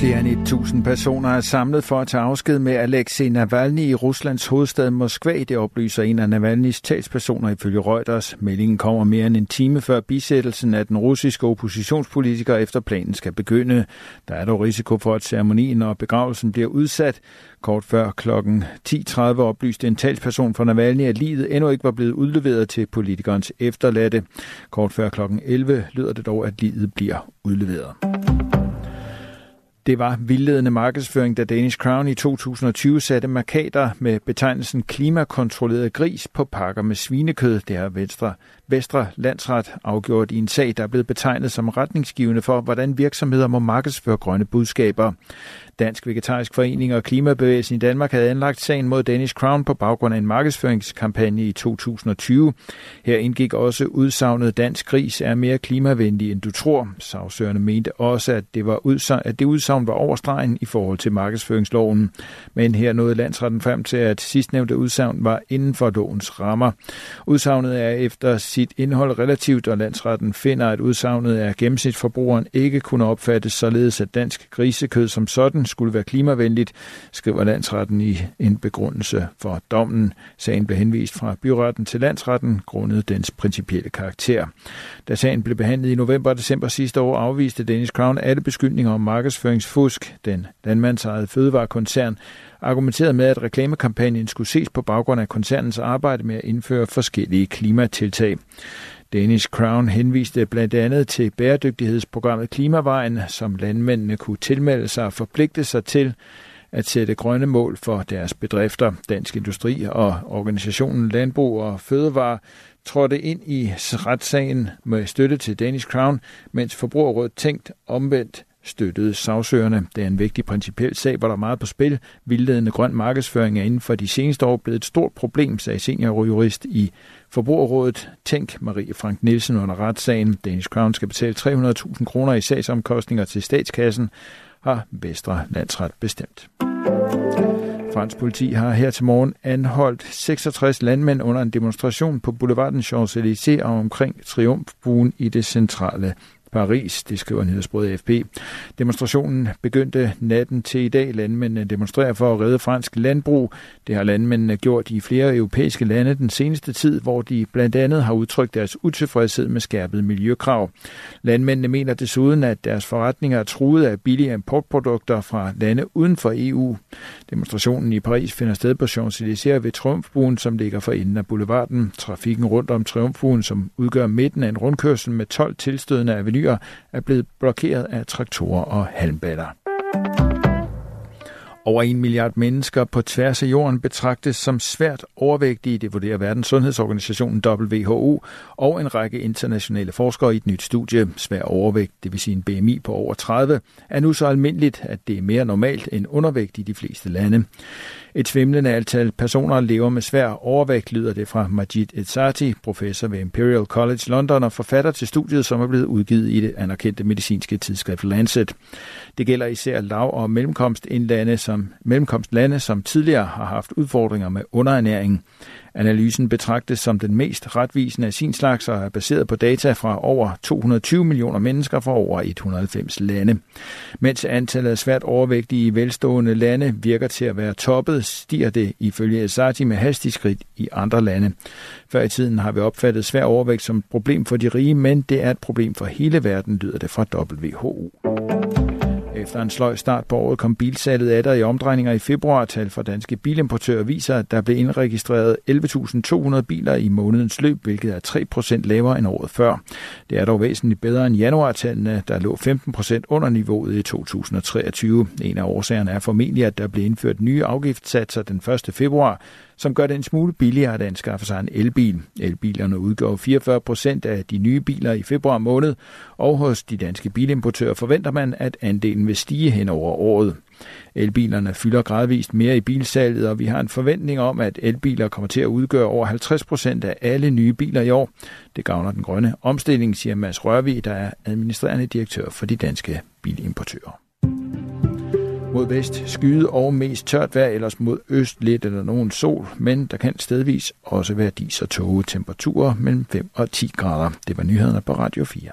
Flere end 1000 personer er samlet for at tage afsked med Alexei Navalny i Ruslands hovedstad Moskva. Det oplyser en af Navalnys talspersoner ifølge Reuters. Meldingen kommer mere end en time før bisættelsen af den russiske oppositionspolitiker efter planen skal begynde. Der er dog risiko for, at ceremonien og begravelsen bliver udsat. Kort før kl. 10.30 oplyste en talsperson for Navalny, at livet endnu ikke var blevet udleveret til politikernes efterladte. Kort før kl. 11 lyder det dog, at livet bliver udleveret. Det var vildledende markedsføring, da Danish Crown i 2020 satte markader med betegnelsen klimakontrolleret gris på pakker med svinekød. Det har Venstre, Vestre Landsret afgjort i en sag, der er blevet betegnet som retningsgivende for, hvordan virksomheder må markedsføre grønne budskaber. Dansk Vegetarisk Forening og Klimabevægelsen i Danmark havde anlagt sagen mod Danish Crown på baggrund af en markedsføringskampagne i 2020. Her indgik også udsagnet Dansk Gris er mere klimavenlig end du tror. Sagsøgerne mente også, at det, var udsagn, at det udsagn var overstregen i forhold til markedsføringsloven. Men her nåede landsretten frem til, at sidstnævnte udsagn var inden for lovens rammer. Udsagnet er efter sit indhold relativt, og landsretten finder, at udsagnet er gennemsnitsforbrugeren ikke kunne opfattes således, at dansk grisekød som sådan skulle være klimavenligt, skriver landsretten i en begrundelse for dommen. Sagen blev henvist fra byretten til landsretten grundet dens principielle karakter. Da sagen blev behandlet i november og december sidste år, afviste Danish Crown alle beskyldninger om markedsføringsfusk. Den landmandsejede fødevarekoncern argumenterede med, at reklamekampagnen skulle ses på baggrund af koncernens arbejde med at indføre forskellige klimatiltag. Danish Crown henviste blandt andet til bæredygtighedsprogrammet Klimavejen, som landmændene kunne tilmelde sig og forpligte sig til at sætte grønne mål for deres bedrifter. Dansk Industri og organisationen Landbrug og Fødevare trådte ind i retssagen med støtte til Danish Crown, mens Forbrugerrådet tænkt omvendt støttede sagsøgerne. Det er en vigtig principiel sag, hvor der er meget på spil. Vildledende grøn markedsføring er inden for de seneste år blevet et stort problem, sagde seniorjurist i Forbrugerrådet. Tænk Marie Frank Nielsen under retssagen. Danish Crown skal betale 300.000 kroner i sagsomkostninger til statskassen, har Vestre Landsret bestemt. Fransk politi har her til morgen anholdt 66 landmænd under en demonstration på boulevarden Champs-Élysées og omkring Triumfbuen i det centrale Paris, det skriver nyhedsbruget AFP. Demonstrationen begyndte natten til i dag. Landmændene demonstrerer for at redde fransk landbrug. Det har landmændene gjort i flere europæiske lande den seneste tid, hvor de blandt andet har udtrykt deres utilfredshed med skærpede miljøkrav. Landmændene mener desuden, at deres forretninger er truet af billige importprodukter fra lande uden for EU. Demonstrationen i Paris finder sted på Champs-Élysées ved Triumfbuen, som ligger for enden af boulevarden. Trafikken rundt om Triumfbuen, som udgør midten af en rundkørsel med 12 tilstødende avenue, avenyer er blevet blokeret af traktorer og halmballer. Over en milliard mennesker på tværs af jorden betragtes som svært overvægtige, det vurderer Verdens Sundhedsorganisationen WHO og en række internationale forskere i et nyt studie. Svær overvægt, det vil sige en BMI på over 30, er nu så almindeligt, at det er mere normalt end undervægt i de fleste lande. Et svimlende antal personer lever med svær overvægt, lyder det fra Majid Etsati, professor ved Imperial College London og forfatter til studiet, som er blevet udgivet i det anerkendte medicinske tidsskrift Lancet. Det gælder især lav- og mellemkomstindlande, som, mellemkomstlande, som tidligere har haft udfordringer med underernæring. Analysen betragtes som den mest retvisende af sin slags og er baseret på data fra over 220 millioner mennesker fra over 190 lande. Mens antallet af svært overvægtige i velstående lande virker til at være toppet, stiger det ifølge Esati med hastig skridt i andre lande. Før i tiden har vi opfattet svær overvægt som et problem for de rige, men det er et problem for hele verden, lyder det fra WHO. Efter en sløj start på året kom bilsalget af der i omdrejninger i februar. Tal fra danske bilimportører viser, at der blev indregistreret 11.200 biler i månedens løb, hvilket er 3% lavere end året før. Det er dog væsentligt bedre end januartallene, der lå 15% under niveauet i 2023. En af årsagerne er formentlig, at der blev indført nye afgiftssatser den 1. februar, som gør det en smule billigere at anskaffe sig en elbil. Elbilerne udgør 44 procent af de nye biler i februar måned, og hos de danske bilimportører forventer man, at andelen vil stige hen over året. Elbilerne fylder gradvist mere i bilsalget, og vi har en forventning om, at elbiler kommer til at udgøre over 50 procent af alle nye biler i år. Det gavner den grønne omstilling, siger Mads Rørvig, der er administrerende direktør for de danske bilimportører. Mod vest skyde og mest tørt vejr, ellers mod øst lidt eller nogen sol, men der kan stedvis også være dis og tåge temperaturer mellem 5 og 10 grader. Det var nyhederne på Radio 4.